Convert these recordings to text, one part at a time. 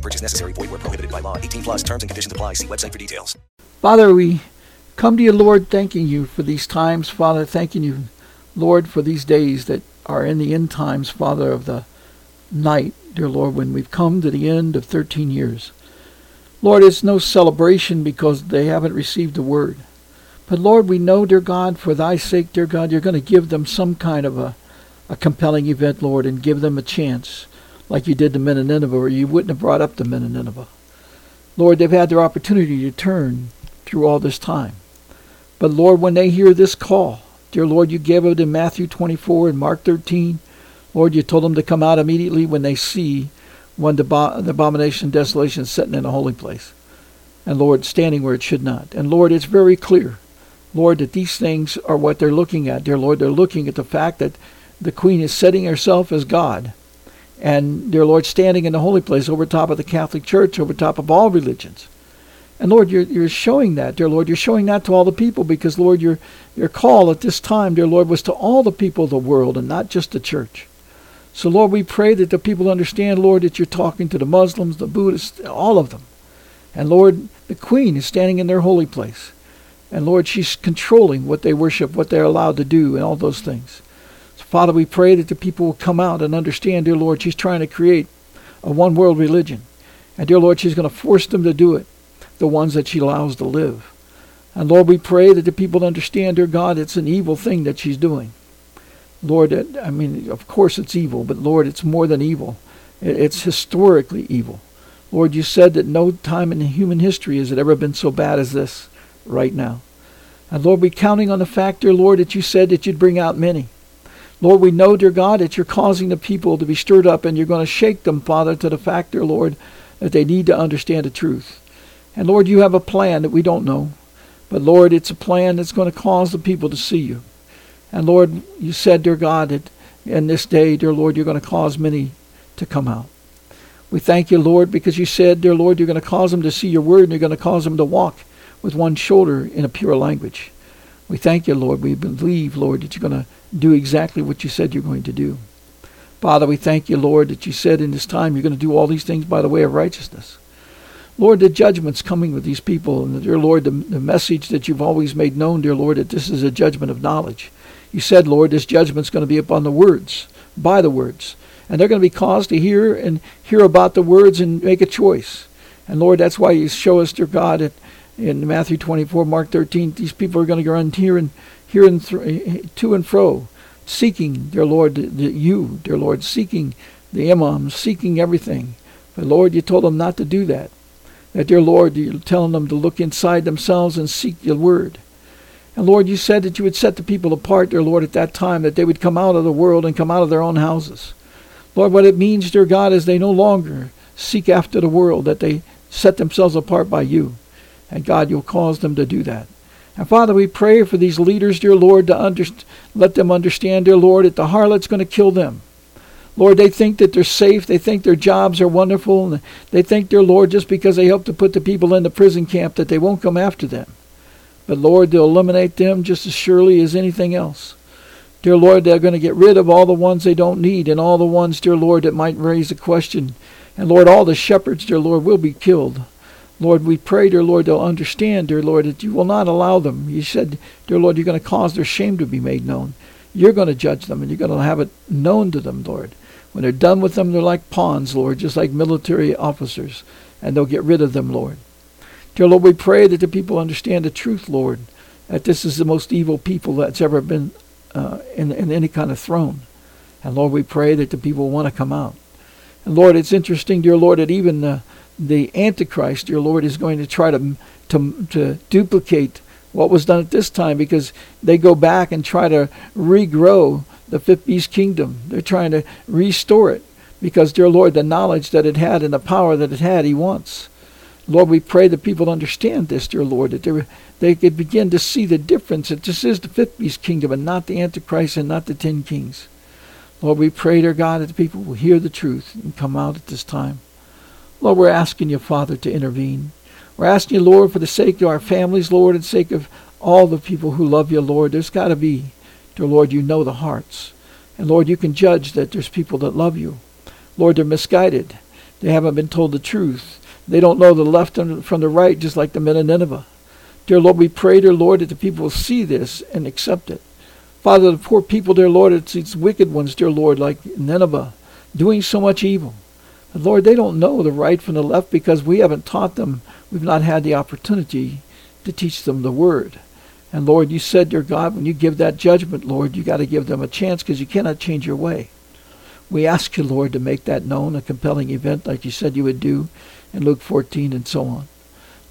Purchase necessary. Void where prohibited by law. 18 plus terms and conditions apply. See website for details. Father, we come to you, Lord, thanking you for these times. Father, thanking you, Lord, for these days that are in the end times, Father, of the night, dear Lord, when we've come to the end of 13 years. Lord, it's no celebration because they haven't received the word. But Lord, we know, dear God, for thy sake, dear God, you're going to give them some kind of a, a compelling event, Lord, and give them a chance like you did the men of Nineveh, or you wouldn't have brought up the men of Nineveh. Lord, they've had their opportunity to turn through all this time. But Lord, when they hear this call, dear Lord, you gave it in Matthew 24 and Mark 13. Lord, you told them to come out immediately when they see one the abomination desolation sitting in a holy place. And Lord, standing where it should not. And Lord, it's very clear, Lord, that these things are what they're looking at. Dear Lord, they're looking at the fact that the queen is setting herself as God and dear Lord, standing in the holy place over top of the Catholic Church, over top of all religions. And Lord, you're, you're showing that, dear Lord. You're showing that to all the people because, Lord, your, your call at this time, dear Lord, was to all the people of the world and not just the church. So, Lord, we pray that the people understand, Lord, that you're talking to the Muslims, the Buddhists, all of them. And, Lord, the Queen is standing in their holy place. And, Lord, she's controlling what they worship, what they're allowed to do, and all those things. Father, we pray that the people will come out and understand, dear Lord, she's trying to create a one world religion. And dear Lord, she's going to force them to do it, the ones that she allows to live. And Lord, we pray that the people understand, dear God, it's an evil thing that she's doing. Lord, I mean, of course it's evil, but Lord, it's more than evil. It's historically evil. Lord, you said that no time in human history has it ever been so bad as this right now. And Lord, we're counting on the fact, dear Lord, that you said that you'd bring out many. Lord, we know, dear God, that you're causing the people to be stirred up and you're going to shake them, Father, to the fact, dear Lord, that they need to understand the truth. And Lord, you have a plan that we don't know. But Lord, it's a plan that's going to cause the people to see you. And Lord, you said, dear God, that in this day, dear Lord, you're going to cause many to come out. We thank you, Lord, because you said, dear Lord, you're going to cause them to see your word and you're going to cause them to walk with one shoulder in a pure language. We thank you, Lord. We believe, Lord, that you're going to do exactly what you said you're going to do. Father, we thank you, Lord, that you said in this time you're going to do all these things by the way of righteousness. Lord, the judgment's coming with these people. And dear Lord, the, the message that you've always made known, dear Lord, that this is a judgment of knowledge. You said, Lord, this judgment's going to be upon the words, by the words. And they're going to be caused to hear and hear about the words and make a choice. And Lord, that's why you show us, dear God, that in Matthew 24, Mark 13, these people are going to go run here and here and th- eh, eh, to and fro, seeking, their Lord, the, you, dear Lord, seeking the imams, seeking everything. But Lord, you told them not to do that. That, dear Lord, you're telling them to look inside themselves and seek your word. And Lord, you said that you would set the people apart, dear Lord, at that time, that they would come out of the world and come out of their own houses. Lord, what it means, dear God, is they no longer seek after the world, that they set themselves apart by you. And God, you'll cause them to do that. And Father, we pray for these leaders, dear Lord, to under, let them understand, dear Lord, that the harlot's going to kill them. Lord, they think that they're safe. They think their jobs are wonderful. And they think, dear Lord, just because they help to put the people in the prison camp, that they won't come after them. But Lord, they'll eliminate them just as surely as anything else. Dear Lord, they're going to get rid of all the ones they don't need and all the ones, dear Lord, that might raise a question. And Lord, all the shepherds, dear Lord, will be killed. Lord, we pray, dear Lord, they'll understand, dear Lord, that you will not allow them. You said, dear Lord, you're going to cause their shame to be made known. You're going to judge them, and you're going to have it known to them, Lord. When they're done with them, they're like pawns, Lord, just like military officers, and they'll get rid of them, Lord. Dear Lord, we pray that the people understand the truth, Lord, that this is the most evil people that's ever been uh, in, in any kind of throne. And Lord, we pray that the people want to come out. And Lord, it's interesting, dear Lord, that even the the Antichrist, your Lord, is going to try to, to, to duplicate what was done at this time because they go back and try to regrow the fifth beast kingdom. They're trying to restore it because, dear Lord, the knowledge that it had and the power that it had, He wants. Lord, we pray that people understand this, dear Lord, that they, they could begin to see the difference that this is the fifth beast kingdom and not the Antichrist and not the ten kings. Lord, we pray, dear God, that the people will hear the truth and come out at this time. Lord, we're asking you, Father, to intervene. We're asking you, Lord, for the sake of our families, Lord, and sake of all the people who love you, Lord. There's got to be, dear Lord, you know the hearts. And Lord, you can judge that there's people that love you. Lord, they're misguided. They haven't been told the truth. They don't know the left from the right, just like the men of Nineveh. Dear Lord, we pray, dear Lord, that the people will see this and accept it. Father, the poor people, dear Lord, it's these wicked ones, dear Lord, like Nineveh, doing so much evil. Lord, they don't know the right from the left because we haven't taught them. We've not had the opportunity to teach them the word. And Lord, you said, dear God, when you give that judgment, Lord, you got to give them a chance because you cannot change your way. We ask you, Lord, to make that known, a compelling event like you said you would do in Luke 14 and so on.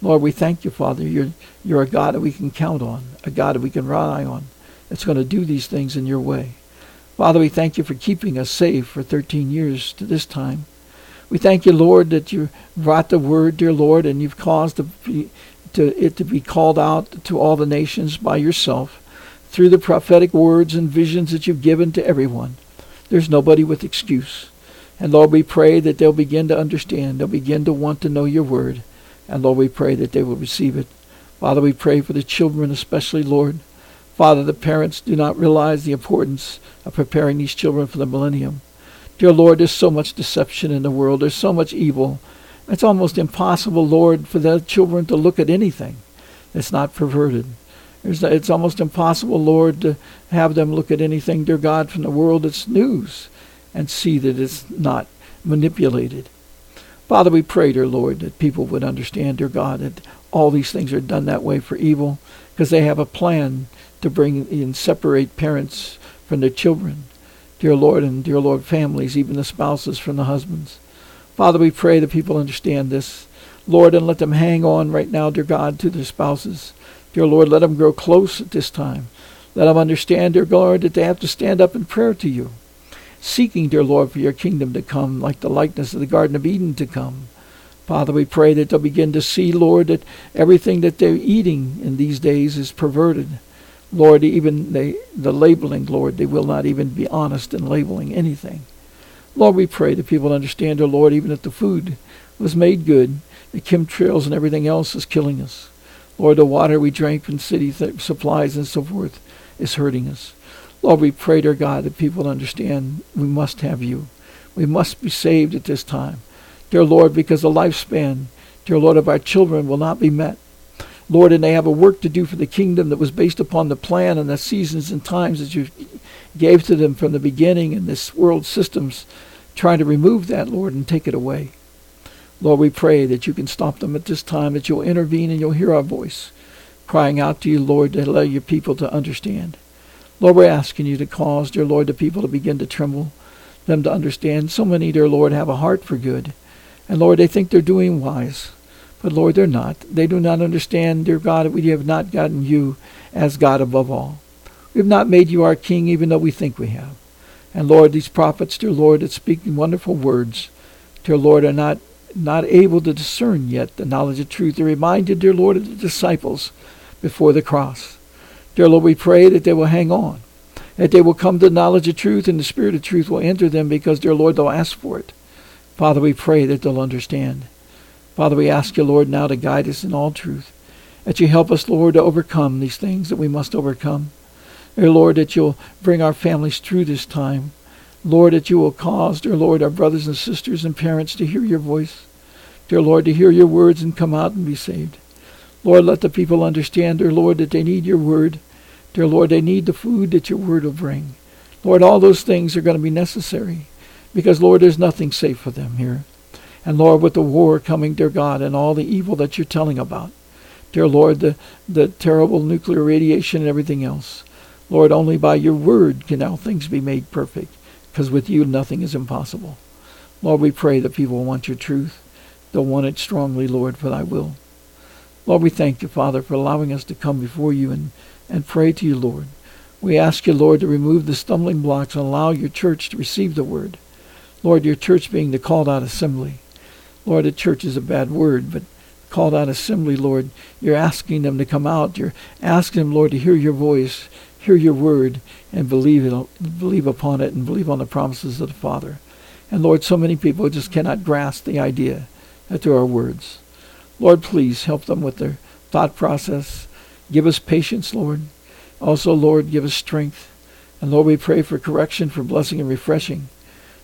Lord, we thank you, Father. You're, you're a God that we can count on, a God that we can rely on that's going to do these things in your way. Father, we thank you for keeping us safe for 13 years to this time. We thank you, Lord, that you brought the word, dear Lord, and you've caused to it to be called out to all the nations by yourself through the prophetic words and visions that you've given to everyone. There's nobody with excuse. And Lord, we pray that they'll begin to understand. They'll begin to want to know your word. And Lord, we pray that they will receive it. Father, we pray for the children especially, Lord. Father, the parents do not realize the importance of preparing these children for the millennium. Dear Lord, there's so much deception in the world. There's so much evil. It's almost impossible, Lord, for the children to look at anything that's not perverted. it's almost impossible, Lord, to have them look at anything, dear God, from the world that's news and see that it's not manipulated. Father, we pray, dear Lord, that people would understand, dear God, that all these things are done that way for evil because they have a plan to bring and separate parents from their children. Dear Lord, and dear Lord, families, even the spouses from the husbands. Father, we pray that people understand this. Lord, and let them hang on right now, dear God, to their spouses. Dear Lord, let them grow close at this time. Let them understand, dear God, that they have to stand up in prayer to you seeking, dear Lord, for your kingdom to come, like the likeness of the Garden of Eden to come. Father, we pray that they'll begin to see, Lord, that everything that they're eating in these days is perverted. Lord, even they, the labeling, Lord, they will not even be honest in labeling anything. Lord, we pray that people understand, dear Lord, even if the food was made good, the chemtrails and everything else is killing us. Lord, the water we drink from city th- supplies and so forth is hurting us. Lord, we pray, dear God, that people understand we must have you. We must be saved at this time. Dear Lord, because the lifespan, dear Lord, of our children will not be met. Lord, and they have a work to do for the kingdom that was based upon the plan and the seasons and times that you gave to them from the beginning and this world systems trying to remove that, Lord, and take it away. Lord, we pray that you can stop them at this time, that you'll intervene and you'll hear our voice, crying out to you, Lord, to allow your people to understand. Lord, we're asking you to cause, dear Lord, the people to begin to tremble, them to understand. So many, dear Lord, have a heart for good. And Lord, they think they're doing wise. But Lord, they're not. They do not understand, dear God, we have not gotten you as God above all. We have not made you our King, even though we think we have. And Lord, these prophets, dear Lord, that speak wonderful words, dear Lord, are not, not able to discern yet the knowledge of truth. They're reminded, dear Lord, of the disciples before the cross. Dear Lord, we pray that they will hang on, that they will come to the knowledge of truth, and the Spirit of truth will enter them because, dear Lord, they'll ask for it. Father, we pray that they'll understand. Father, we ask you, Lord, now to guide us in all truth, that you help us, Lord, to overcome these things that we must overcome. Dear Lord, that you'll bring our families through this time. Lord, that you will cause, dear Lord, our brothers and sisters and parents to hear your voice. Dear Lord, to hear your words and come out and be saved. Lord, let the people understand, dear Lord, that they need your word. Dear Lord, they need the food that your word will bring. Lord, all those things are going to be necessary because, Lord, there's nothing safe for them here. And Lord, with the war coming, dear God, and all the evil that you're telling about, dear Lord, the, the terrible nuclear radiation and everything else, Lord, only by your word can all things be made perfect because with you nothing is impossible. Lord, we pray that people want your truth. They'll want it strongly, Lord, for thy will. Lord, we thank you, Father, for allowing us to come before you and and pray to you, Lord. We ask you, Lord, to remove the stumbling blocks and allow your church to receive the word. Lord, your church being the called out assembly. Lord, the church is a bad word, but called out assembly, Lord. You're asking them to come out. You're asking them, Lord, to hear your voice, hear your word, and believe it, believe upon it, and believe on the promises of the Father. And Lord, so many people just cannot grasp the idea that there are words. Lord, please help them with their thought process. Give us patience, Lord. Also, Lord, give us strength. And Lord, we pray for correction, for blessing and refreshing.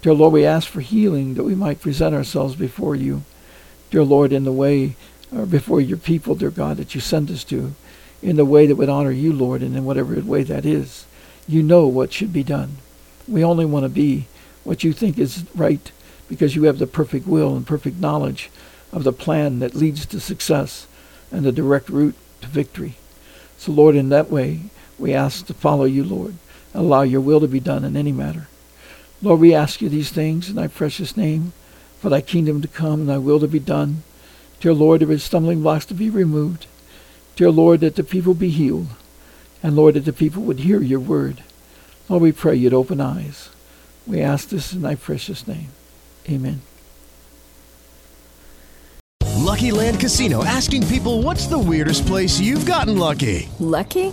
Dear Lord, we ask for healing that we might present ourselves before you. Dear Lord, in the way, or before your people, dear God, that you send us to, in the way that would honor you, Lord, and in whatever way that is. You know what should be done. We only want to be what you think is right because you have the perfect will and perfect knowledge of the plan that leads to success and the direct route to victory. So, Lord, in that way, we ask to follow you, Lord. Allow your will to be done in any matter. Lord, we ask you these things in thy precious name, for thy kingdom to come and thy will to be done. Dear Lord, there is stumbling blocks to be removed. Dear Lord, that the people be healed. And Lord, that the people would hear your word. Lord, we pray you'd open eyes. We ask this in thy precious name. Amen. Lucky Land Casino asking people what's the weirdest place you've gotten lucky? Lucky?